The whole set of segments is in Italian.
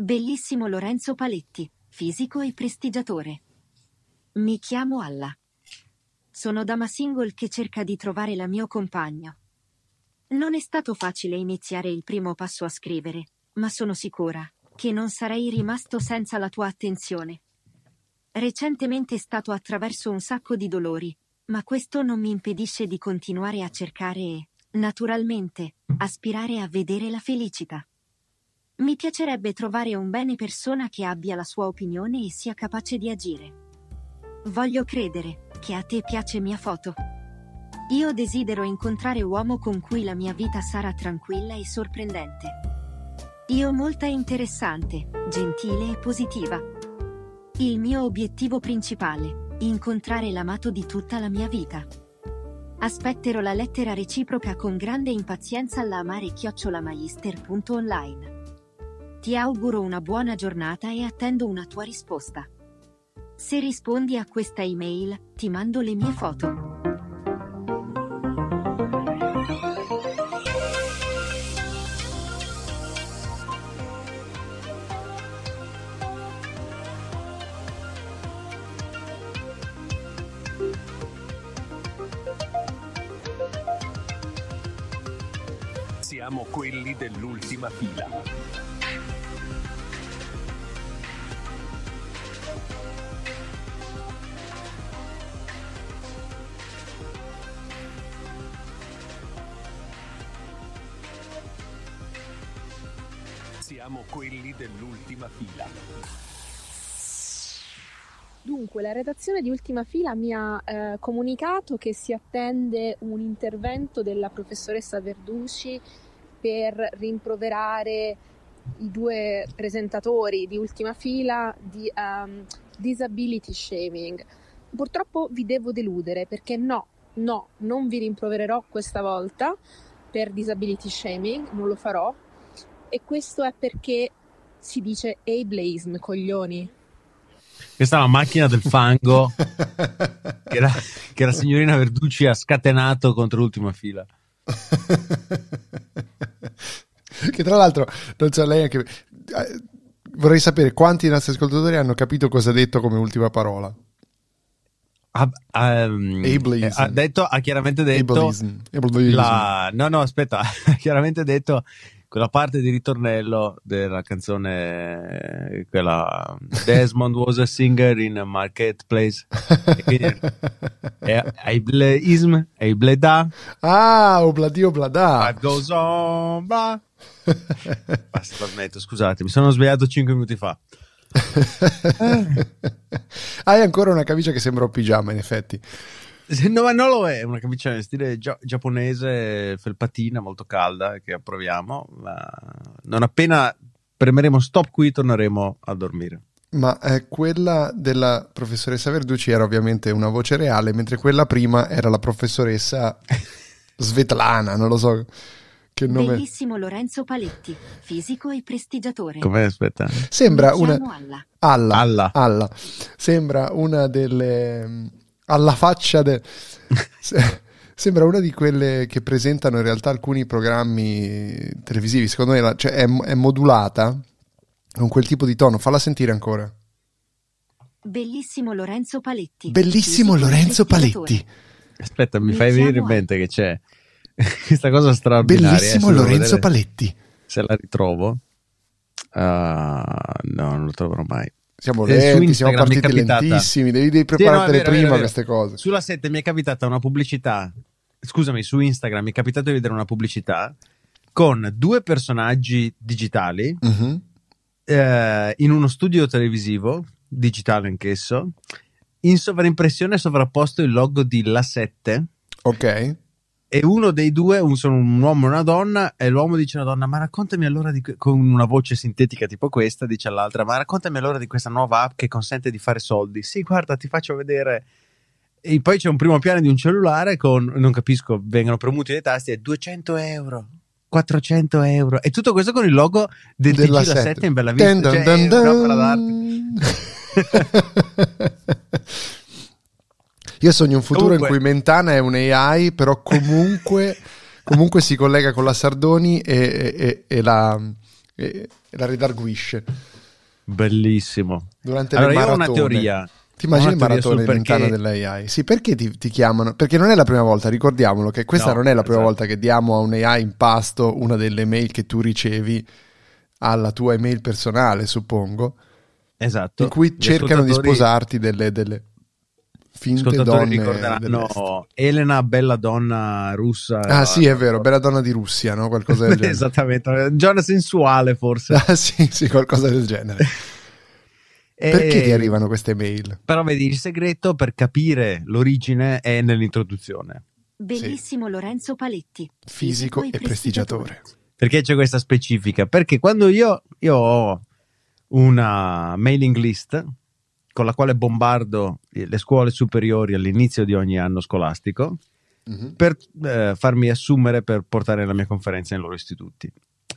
Bellissimo Lorenzo Paletti, fisico e prestigiatore. Mi chiamo Alla. Sono dama single che cerca di trovare la mio compagno. Non è stato facile iniziare il primo passo a scrivere, ma sono sicura che non sarei rimasto senza la tua attenzione. Recentemente è stato attraverso un sacco di dolori, ma questo non mi impedisce di continuare a cercare e, naturalmente, aspirare a vedere la felicità. Mi piacerebbe trovare un bene persona che abbia la sua opinione e sia capace di agire. Voglio credere che a te piace mia foto. Io desidero incontrare uomo con cui la mia vita sarà tranquilla e sorprendente. Io molta e interessante, gentile e positiva. Il mio obiettivo principale, incontrare l'amato di tutta la mia vita. Aspetterò la lettera reciproca con grande impazienza alla amare chiocciolamaister.online. Ti auguro una buona giornata e attendo una tua risposta. Se rispondi a questa email, ti mando le mie foto. Siamo quelli dell'ultima fila. Quelli dell'ultima fila. Dunque, la redazione di Ultima Fila mi ha eh, comunicato che si attende un intervento della professoressa Verducci per rimproverare i due presentatori di Ultima Fila di um, disability shaming. Purtroppo vi devo deludere perché no, no, non vi rimprovererò questa volta per disability shaming, non lo farò e questo è perché si dice ableism, coglioni. Questa è la macchina del fango che, la, che la signorina Verducci ha scatenato contro l'ultima fila. che tra l'altro non so lei anche eh, vorrei sapere quanti dei nostri ascoltatori hanno capito cosa ha detto come ultima parola ha, um, ha, detto ha chiaramente detto Ableism. Ableism. La, no no aspetta ha chiaramente detto quella parte di ritornello della canzone, quella Desmond was a singer in a marketplace. Ableism, Ableda. Ah, Obladi Oblada. What goes on, blah. Basta, smetto, scusate, mi sono svegliato 5 minuti fa. Hai ancora una camicia che sembra un pigiama, in effetti. No, ma non lo è, una camicia in stile gia- giapponese, felpatina, molto calda, che approviamo. Ma non appena premeremo stop qui, torneremo a dormire. Ma eh, quella della professoressa Verducci era ovviamente una voce reale, mentre quella prima era la professoressa Svetlana, non lo so. Che nome... Bellissimo Lorenzo Paletti, fisico e prestigiatore. Come aspetta? Sembra una... Alla. Alla. Alla. Alla. Sembra una delle alla faccia del... Sembra una di quelle che presentano in realtà alcuni programmi televisivi. Secondo me cioè è, è, modulata con quel tipo di tono. Falla sentire ancora. Bellissimo Lorenzo Paletti. Bellissimo Lorenzo Paletti. Aspetta, mi fai venire in mente che c'è questa cosa straordinaria. Bellissimo eh, Lorenzo Paletti. Se la ritrovo. Uh, no, non lo troverò mai. Siamo lenti, siamo partiti lentissimi, devi, devi preparartene sì, no, prima queste cose. Sulla 7 mi è capitata una pubblicità, scusami, su Instagram mi è capitato di vedere una pubblicità con due personaggi digitali uh-huh. eh, in uno studio televisivo, digitale anch'esso, in sovraimpressione sovrapposto il logo di La 7. Ok e uno dei due, un, sono un uomo e una donna, e l'uomo dice alla donna: Ma raccontami allora di, con una voce sintetica tipo questa, dice all'altra: Ma raccontami allora di questa nuova app che consente di fare soldi. Sì, guarda, ti faccio vedere. E poi c'è un primo piano di un cellulare con, non capisco, vengono premuti dei tasti e 200 euro. 400 euro e tutto questo con il logo del Della TG 7 in bella vista dun, dun, dun, cioè, Io sogno un futuro comunque... in cui Mentana è un AI, però comunque, comunque si collega con la Sardoni e, e, e, la, e, e la redarguisce. Bellissimo. Durante Allora, le io ho maratone. una teoria. Ti immagini il maratone perché- dell'AI? Sì, perché ti, ti chiamano? Perché non è la prima volta, ricordiamolo che questa No, non è la prima esatto. volta che diamo a un AI in pasto una delle mail che tu ricevi alla tua email personale, suppongo, Esatto. in cui cercano di ascoltatori- sposarti delle, delle finte donne ricorderanno dell'est. Elena, bella donna russa. Ah sì, è vero, bella donna di Russia, no? Qualcosa del genere. Esattamente, Giorno sensuale forse. Ah sì, sì, qualcosa del genere. Perché E- ti arrivano queste mail? Però vedi, il segreto per capire l'origine è nell'introduzione. Bellissimo Lorenzo Paletti. Fisico e prestigiatore. Perché c'è questa specifica? Perché quando io, io ho una mailing list con la quale bombardo le scuole superiori all'inizio di ogni anno scolastico Mhm. per eh, farmi assumere per portare la mia conferenza nei loro istituti.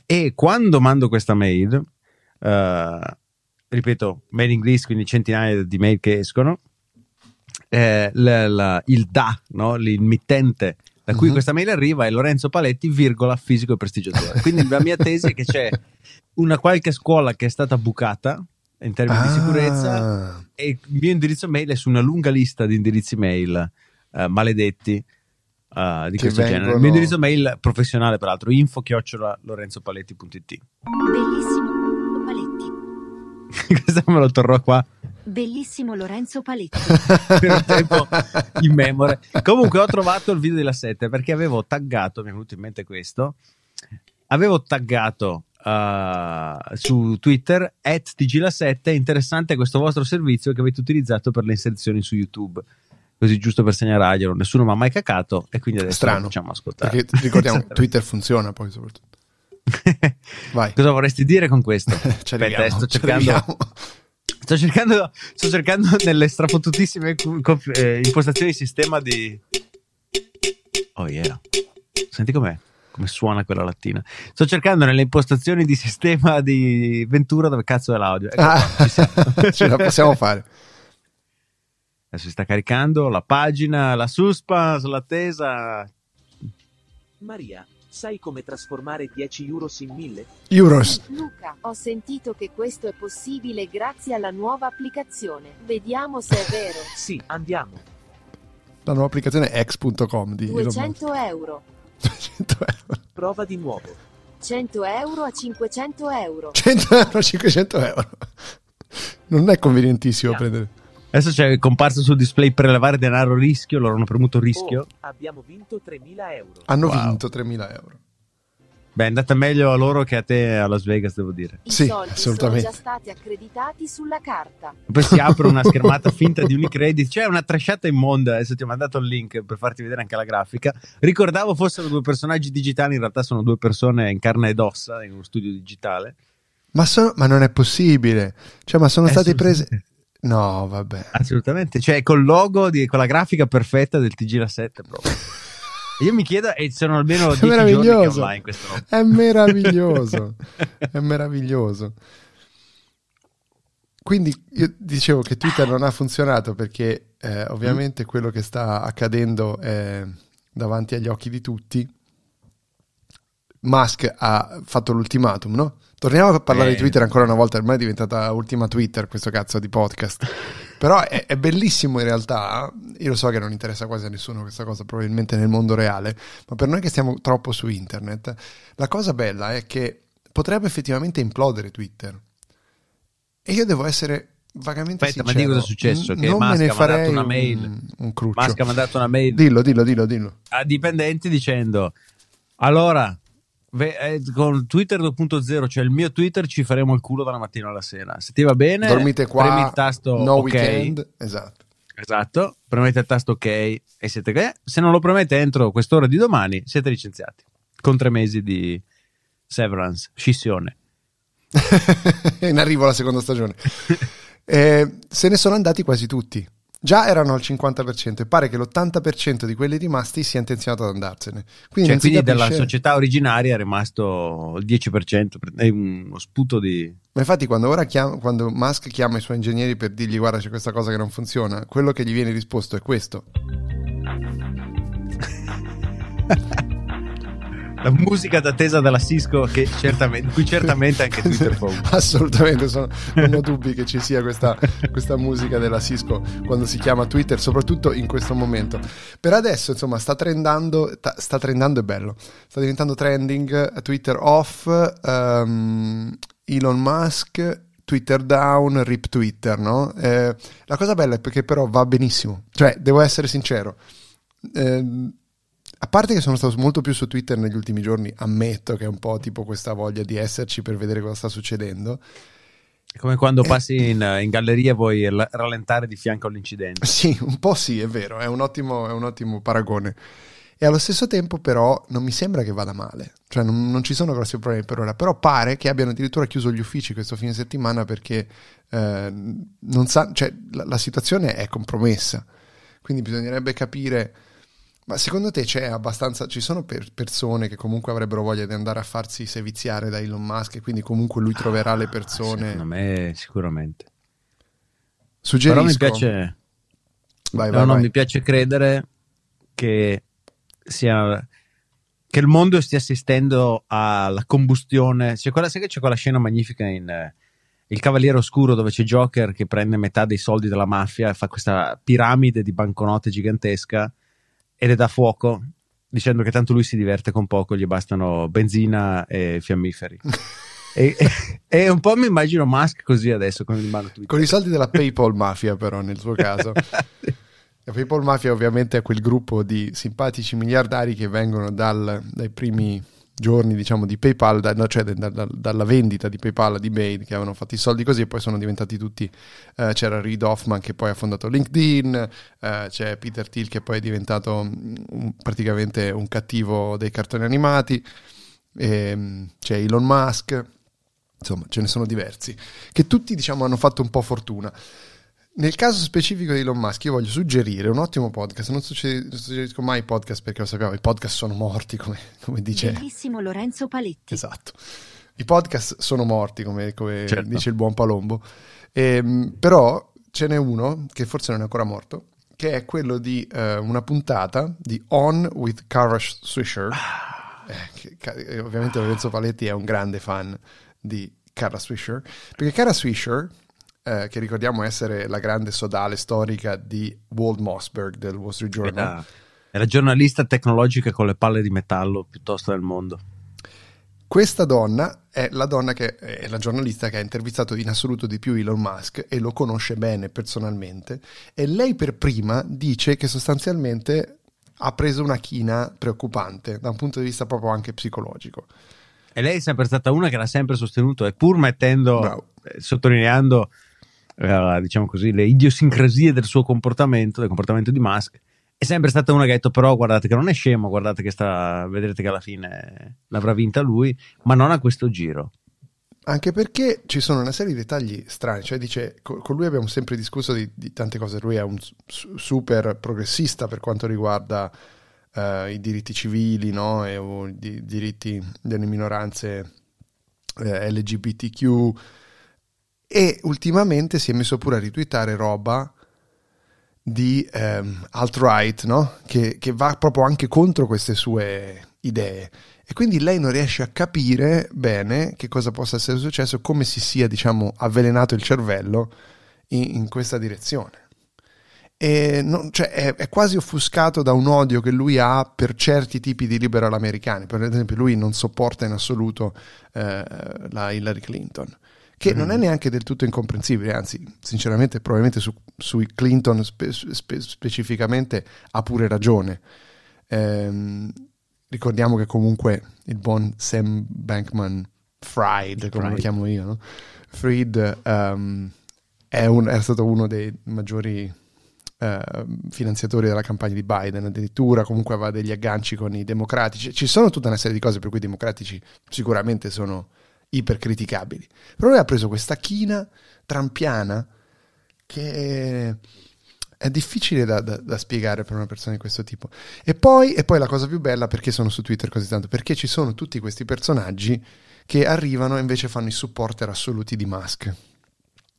E quando mando questa mail, eh, ripeto, mailing list, quindi centinaia di mail che escono, eh, la- la- il DA, no? il mittente da cui Mhm. questa mail arriva è Lorenzo Paletti, virgola, fisico e prestigiatore. Quindi la mia tesi è che c'è una qualche scuola che è stata bucata in termini di sicurezza Ah, e il mio indirizzo mail è su una lunga lista di indirizzi mail eh, maledetti eh, di Che questo genere. vengono- Il mio indirizzo mail professionale, peraltro, info chiocciola lorenzopaletti.it. Bellissimo Paletti. Questo me lo torrò qua Bellissimo Lorenzo Paletti. per un tempo in memoria. Comunque ho trovato il video della 7 perché avevo taggato, mi è venuto in mente questo, avevo taggato uh, su Twitter at TGLA7 interessante questo vostro servizio che avete utilizzato per le inserzioni su YouTube. Così giusto per segnalarglielo, nessuno mi ha mai cacato e quindi adesso Strano, lo facciamo ascoltare. Perché ricordiamo. Twitter funziona poi soprattutto. Vai. Cosa vorresti dire con questo? Aspetta, arriviamo, sto ci cercando, sto cercando, sto cercando nelle co- eh, impostazioni di sistema di. Oh yeah, senti com'è? Come suona quella lattina? Sto cercando nelle impostazioni di sistema di Ventura dove cazzo è l'audio. Ecco Ah, qua, ci siamo. ce la possiamo fare. Adesso si sta caricando la pagina, la suspense, l'attesa. Maria, sai come trasformare 10 euro in 1000? Euros. Luca, ho sentito che questo è possibile grazie alla nuova applicazione. Vediamo se è vero. Sì, andiamo. La nuova applicazione è x.com di Elon Musk. 200 euro. 200 euro. Prova di nuovo. 100 euro a 500 euro. 100 euro, 500 euro. Non è convenientissimo Yeah. prendere. Adesso c'è comparso sul display prelevare denaro rischio, loro hanno premuto rischio. Oh, abbiamo vinto 3000 euro. Hanno Wow. vinto 3.000 euro. Beh, è andata meglio a loro che a te a Las Vegas, devo dire. I Sì, soldi assolutamente. sono già stati accreditati sulla carta. Poi si apre una schermata finta di Unicredit. C'è una trasciata immonda. Adesso ti ho mandato il link per farti vedere anche la grafica. Ricordavo fossero due personaggi digitali, in realtà sono due persone in carne ed ossa in uno studio digitale. Ma, sono- ma non è possibile. Cioè, ma sono stati presi... No, vabbè. Assolutamente, cioè col logo, di, con la grafica perfetta del TG La 7 proprio. Io mi chiedo, e sono almeno È 10 giorni che online questo. È meraviglioso. è meraviglioso. Quindi io dicevo che Twitter non ha funzionato perché eh, ovviamente quello che sta accadendo è davanti agli occhi di tutti. Musk ha fatto l'ultimatum, no? Torniamo a parlare Eh. di Twitter ancora una volta, ormai è diventata ultima Twitter questo cazzo di podcast. Però è, è bellissimo in realtà, io lo so che non interessa quasi a nessuno questa cosa, probabilmente nel mondo reale, ma per noi che stiamo troppo su internet, la cosa bella è che potrebbe effettivamente implodere Twitter. E io devo essere vagamente Aspetta, ma sincero. di cosa è successo? Che non Musk me ne ha mandato farei una un- mail. Un, cruccio. Musk ha mandato una mail Dillo, dillo, dillo, dillo. a dipendenti dicendo allora con Twitter 2.0 cioè il mio Twitter ci faremo il culo dalla mattina alla sera se ti va bene Dormite qua, premi il tasto no ok weekend. Esatto. esatto premete il tasto ok e siete che se non lo premete entro quest'ora di domani siete licenziati con tre mesi di severance scissione in arrivo alla seconda stagione. Eh, se ne sono andati quasi tutti. Già erano al 50% e pare che l'80% di quelli rimasti sia intenzionato ad andarsene. Quindi, cioè quindi dalla capisce- società originaria è rimasto il 10% è uno sputo di Ma infatti quando, ora chiama- quando Musk chiama i suoi ingegneri per dirgli guarda c'è questa cosa che non funziona, quello che gli viene risposto è questo. La musica d'attesa della Cisco che certamente, cui certamente anche Twitter fa. Assolutamente, sono- non ho dubbi che ci sia questa, questa musica della Cisco quando si chiama Twitter, soprattutto in questo momento. Per adesso, insomma, sta trendando, ta- sta trendando è bello, sta diventando trending eh, Twitter off, ehm, Elon Musk, Twitter down, rip Twitter, no? Eh, la cosa bella è perché però va benissimo, cioè, devo essere sincero. Ehm, a parte che sono stato molto più su Twitter negli ultimi giorni, ammetto che è un po' tipo questa voglia di esserci per vedere cosa sta succedendo. È come quando passi in, in galleria e vuoi la- rallentare di fianco all'incidente. Sì, un po' sì, è vero, è un ottimo, è un ottimo paragone. E allo stesso tempo, però, non mi sembra che vada male. Cioè, non, non ci sono grossi problemi per ora. Però pare che abbiano addirittura chiuso gli uffici questo fine settimana perché eh, non sa, cioè, la, la situazione è compromessa. Quindi bisognerebbe capire. Ma secondo te c'è abbastanza. Ci sono per- persone che comunque avrebbero voglia di andare a farsi seviziare da Elon Musk e quindi comunque lui troverà le persone. Secondo me, sicuramente. Suggerisco. Però mi piace. Vai, no, vai, no, vai. mi piace credere che sia che il mondo stia assistendo alla combustione. C'è quella, sai che c'è quella scena magnifica in eh, Il Cavaliere Oscuro dove c'è Joker che prende metà dei soldi della mafia e fa questa piramide di banconote gigantesca e le dà fuoco dicendo che tanto lui si diverte con poco, gli bastano benzina e fiammiferi. e, e- e un po' mi immagino Musk così adesso con il mano Twitter. Con i soldi della PayPal Mafia, però, nel suo caso. La PayPal Mafia ovviamente è quel gruppo di simpatici miliardari che vengono dal- dai primi giorni, diciamo, di PayPal, da- cioè da- da- dalla vendita di PayPal ad eBay, che avevano fatto i soldi così e poi sono diventati tutti... eh, c'era Reid Hoffman che poi ha fondato LinkedIn, eh, c'è Peter Thiel che poi è diventato mm, un- praticamente un cattivo dei cartoni animati, ehm, c'è Elon Musk, insomma ce ne sono diversi, che tutti diciamo hanno fatto un po' fortuna. Nel caso specifico di Elon Musk, io voglio suggerire un ottimo podcast. Non succede- non suggerisco mai podcast perché lo sappiamo, i podcast sono morti, come, come dice. Bellissimo Lorenzo Paletti. Esatto. I podcast sono morti, come, come Certo. dice il buon Palombo. Ehm, però ce n'è uno che forse non è ancora morto, che è quello di eh, una puntata di On with Kara Swisher. Eh, che- eh, ovviamente Lorenzo Paletti è un grande fan di Kara Swisher, perché Kara Swisher, eh, che ricordiamo essere la grande sodale storica di Walt Mossberg del Wall Street Journal, è la giornalista tecnologica con le palle di metallo piuttosto del mondo. Questa donna è la donna che è la giornalista che ha intervistato in assoluto di più Elon Musk e lo conosce bene personalmente e lei per prima dice che sostanzialmente ha preso una china preoccupante da un punto di vista proprio anche psicologico. E lei è sempre stata una che l'ha sempre sostenuto, e pur mettendo, Bravo. eh, sottolineando, eh, diciamo così, le idiosincrasie del suo comportamento, del comportamento di Musk, è sempre stata una che ha detto: Però guardate che non è scemo, guardate che sta, vedrete che alla fine l'avrà vinta lui, ma non a questo giro. Anche perché ci sono una serie di dettagli strani, cioè dice, co- con lui abbiamo sempre discusso di, di tante cose, lui è un su- super progressista per quanto riguarda eh, i diritti civili, no? E, i di- diritti delle minoranze eh, LGBTQ e ultimamente si è messo pure a ritweetare roba di ehm, alt-right, no? Che, che va proprio anche contro queste sue idee. E quindi lei non riesce a capire bene che cosa possa essere successo, come si sia, diciamo, avvelenato il cervello in, in questa direzione. E non- cioè, è, è quasi offuscato da un odio che lui ha per certi tipi di liberal americani. Per esempio, lui non sopporta in assoluto eh, la Hillary Clinton, che non è neanche del tutto incomprensibile, anzi, sinceramente, probabilmente su, sui Clinton spe- spe- specificamente ha pure ragione. Ehm, ricordiamo che comunque il buon Sam Bankman Fried, come lo Fried. chiamo io, no? Fried ehm, è, un- è stato uno dei maggiori eh, finanziatori della campagna di Biden, addirittura comunque aveva degli agganci con i democratici. Ci sono tutta una serie di cose per cui i democratici sicuramente sono ipercriticabili. Però lui ha preso questa china trampiana che è difficile da, da- da spiegare per una persona di questo tipo. E poi, e poi la cosa più bella, perché sono su Twitter così tanto? Perché ci sono tutti questi personaggi che arrivano e invece fanno i supporter assoluti di Musk.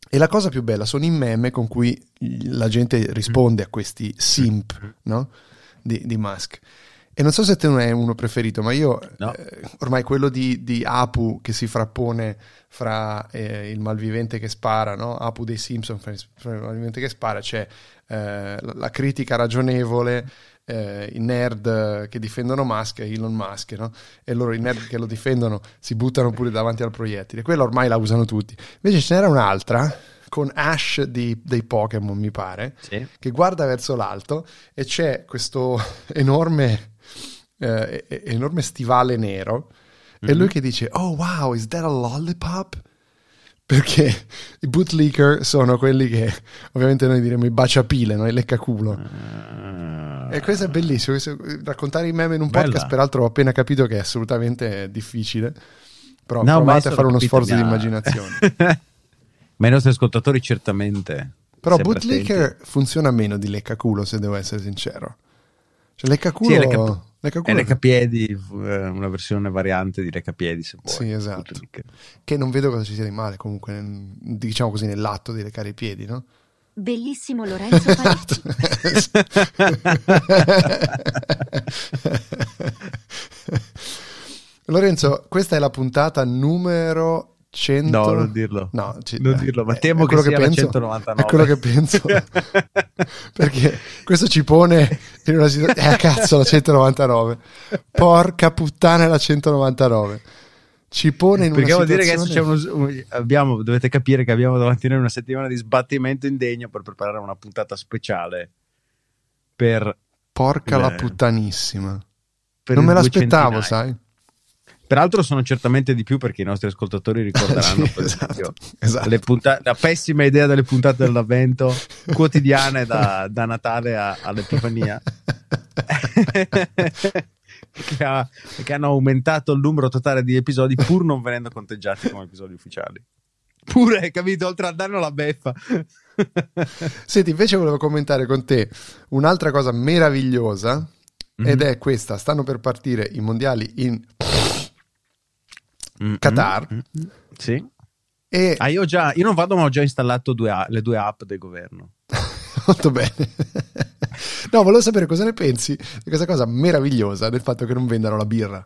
E la cosa più bella sono i meme con cui la gente risponde a questi simp no? di, di Musk. E non so se te ne è uno preferito, ma io No. eh, ormai quello di, di Apu che si frappone fra eh, il malvivente che spara, no? Apu dei Simpson, fra, il malvivente che spara, c'è eh, la, la critica ragionevole, eh, i nerd che difendono Musk e Elon Musk, no? E loro i nerd che lo difendono si buttano pure davanti al proiettile. Quella ormai la usano tutti. Invece ce n'era un'altra con Ash di- dei Pokémon, mi pare, Sì. che guarda verso l'alto e c'è questo enorme, eh, e- enorme stivale nero e Mhm. lui che dice oh wow is that a lollipop perché i bootlicker sono quelli che ovviamente noi diremmo i baciapile no? i leccaculo e questo è bellissimo questo- raccontare i meme in un Bella. podcast peraltro ho appena capito che è assolutamente difficile però No, provate a fare uno sforzo mi di immaginazione Ma i nostri ascoltatori certamente. Però attenti. funziona meno di leccaculo, se devo essere sincero. Cioè, leccaculo... Sì, è lecca- leccaculo- È leccapiedi, eh, una versione variante di leccapiedi se vuoi. Sì, esatto. Bootlicker. Che non vedo cosa ci sia di male, comunque, diciamo così, nell'atto di leccare i piedi, no? Bellissimo Lorenzo Paletti. Lorenzo, questa è la puntata numero 100. No, non dirlo. No, ci- Non dirlo, ma è- temo è quello che sia la penso- 199. È quello che penso. Perché questo ci pone in una situazione. Eh, cazzo, la 199. Porca puttana, la 199. Ci pone in Perché una vuol dire che situazione. uno, un- abbiamo, dovete capire che abbiamo davanti a noi una settimana di sbattimento indegno per preparare una puntata speciale per, Porca la Eh, puttanissima. per non me l'aspettavo, 200. sai? Peraltro sono certamente di più perché i nostri ascoltatori ricorderanno Sì, esatto, esatto. le punta- la pessima idea delle puntate dell'avvento quotidiane da, da Natale a- all'Epifania che, ha- che hanno aumentato il numero totale di episodi pur non venendo conteggiati come episodi ufficiali. Pure, capito? Oltre al danno la beffa. Senti, invece volevo commentare con te un'altra cosa meravigliosa ed è questa, stanno per partire i mondiali in Mm, Qatar. mm, mm, Sì. e Ah, io, già, io non vado, ma ho già installato due le due app del governo. molto bene. no, volevo sapere cosa ne pensi di questa cosa meravigliosa del fatto che non vendano la birra.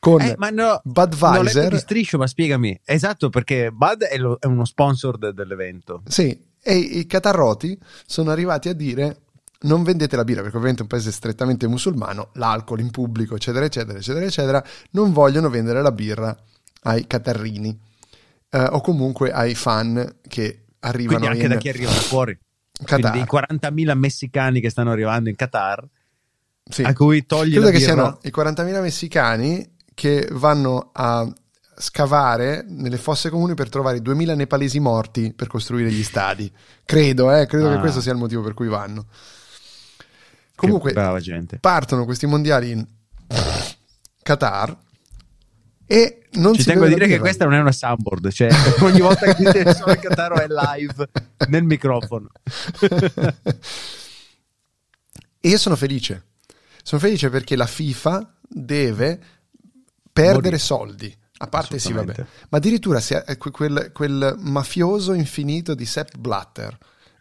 Con Eh, ma no, Budweiser. Non di striscio, ma spiegami. Esatto, perché Bud è, lo- è uno sponsor de- dell'evento. Sì, e i catarroti sono arrivati a dire non vendete la birra perché ovviamente è un paese strettamente musulmano, l'alcol in pubblico, eccetera, eccetera, eccetera, eccetera, non vogliono vendere la birra ai catarrini eh, o comunque ai fan che arrivano Quindi anche in da chi arriva da fuori. Qatar. Quindi dei 40.000 messicani che stanno arrivando in Qatar, Sì. a cui togli Credo la che siano i 40.000 messicani che vanno a scavare nelle fosse comuni per trovare i 2.000 nepalesi morti per costruire gli stadi. Credo, eh, credo che Ah. questo sia il motivo per cui vanno. Comunque, partono questi mondiali in Qatar e non Ci si tengo a dire la che questa non è una soundboard, cioè ogni volta che dite sono in Qatar è live nel microfono. E io sono felice. Sono felice perché la FIFA deve perdere Morire. soldi. A parte sì, vabbè. Ma addirittura eh, que- quel, quel mafioso infinito di Sepp Blatter.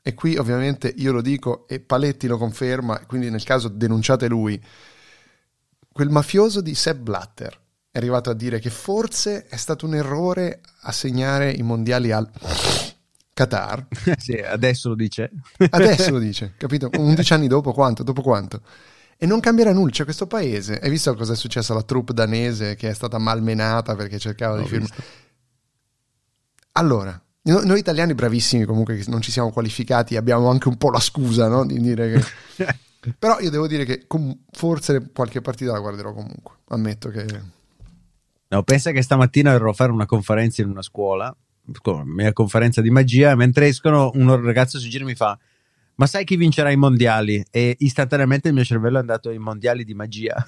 E qui ovviamente io lo dico e Paletti lo conferma, quindi nel caso denunciate lui. Quel mafioso di Sepp Blatter è arrivato a dire che forse è stato un errore assegnare i mondiali al Qatar. sì, adesso lo dice. Adesso lo dice, capito? 11 anni dopo, quanto? Dopo quanto? E non cambierà nulla, c'è questo paese. Hai visto cosa è successo alla troupe danese che è stata malmenata perché cercava Ho di firmare? Allora, no- noi italiani bravissimi comunque che non ci siamo qualificati, abbiamo anche un po' la scusa, no? Di dire che... Però io devo dire che com- forse qualche partita la guarderò comunque. Ammetto che... No, pensa che stamattina dovrò fare una conferenza in una scuola, una mia conferenza di magia, mentre escono un ragazzo si gira e mi fa ma sai chi vincerà i mondiali? E istantaneamente il mio cervello è andato ai mondiali di magia.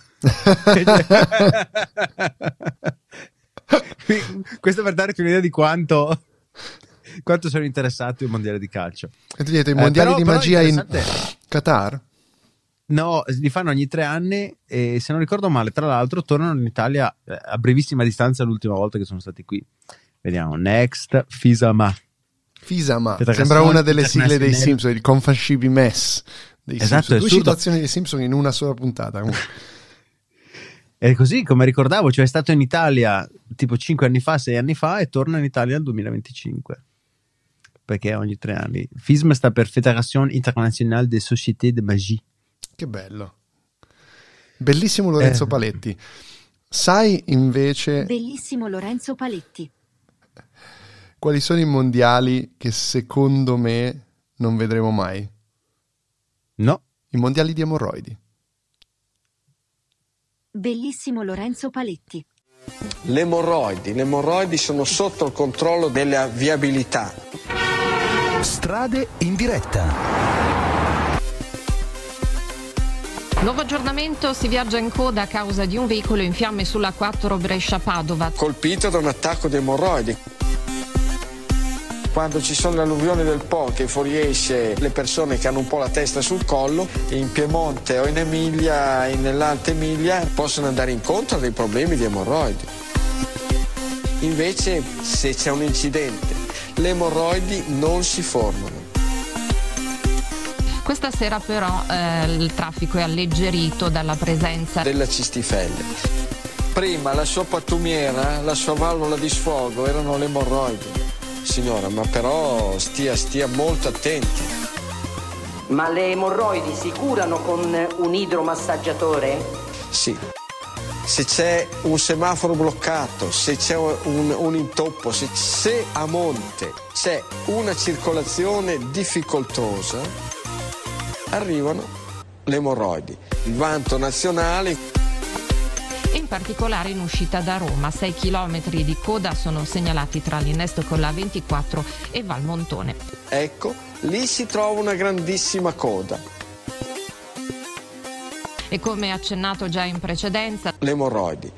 Questo per darti un'idea di quanto, quanto sono interessato ai mondiali di calcio. E tu dici, i Eh, mondiali però- di però magia in Qatar? No, li fanno ogni tre anni e se non ricordo male, tra l'altro, tornano in Italia eh, a brevissima distanza l'ultima volta che sono stati qui. Vediamo, Next Fisama. Fisama, Aspetta, sembra una delle sigle dei. Simpson, il Confascibi Mess dei Esatto, Simpson. Due citazioni dei Simpson in una sola puntata. È così come ricordavo, cioè è stato in Italia tipo 5 anni fa, 6 anni fa e torna in Italia nel 2025. Perché ogni tre anni. FISM sta per Fédération Internationale des Sociétés de Magie. che bello. Bellissimo Lorenzo Eh. Paletti. Sai invece Bellissimo Lorenzo Paletti. quali sono i mondiali che secondo me non vedremo mai? No, I mondiali di emorroidi. Bellissimo Lorenzo Paletti. Le emorroidi. Le emorroidi sono sotto il controllo della viabilità. Strade in diretta. Nuovo aggiornamento, si viaggia in coda a causa di un veicolo in fiamme sulla 4 Brescia-Padova. colpito da un attacco di emorroidi. Quando ci sono le alluvioni del Po che fuoriesce le persone che hanno un po' la testa sul collo, in Piemonte o in Emilia, e nell'Alta Emilia, possono andare incontro a dei problemi di emorroidi. Invece, se c'è un incidente, le emorroidi non si formano. Questa sera però eh, il traffico è alleggerito dalla presenza della cistifelle. Prima la sua pattumiera, la sua valvola di sfogo erano le emorroidi. Signora, ma però stia, stia molto attenti. Ma le emorroidi si curano con un idromassaggiatore? Sì. Se c'è un semaforo bloccato, se c'è un, un intoppo, se, se a monte c'è una circolazione difficoltosa, arrivano le emorroidi. Il vanto nazionale in particolare in uscita da Roma. 6 km di coda sono segnalati tra l'innesto con la 24 e Valmontone. Ecco, lì si trova una grandissima coda. E come accennato già in precedenza, Le emorroidi.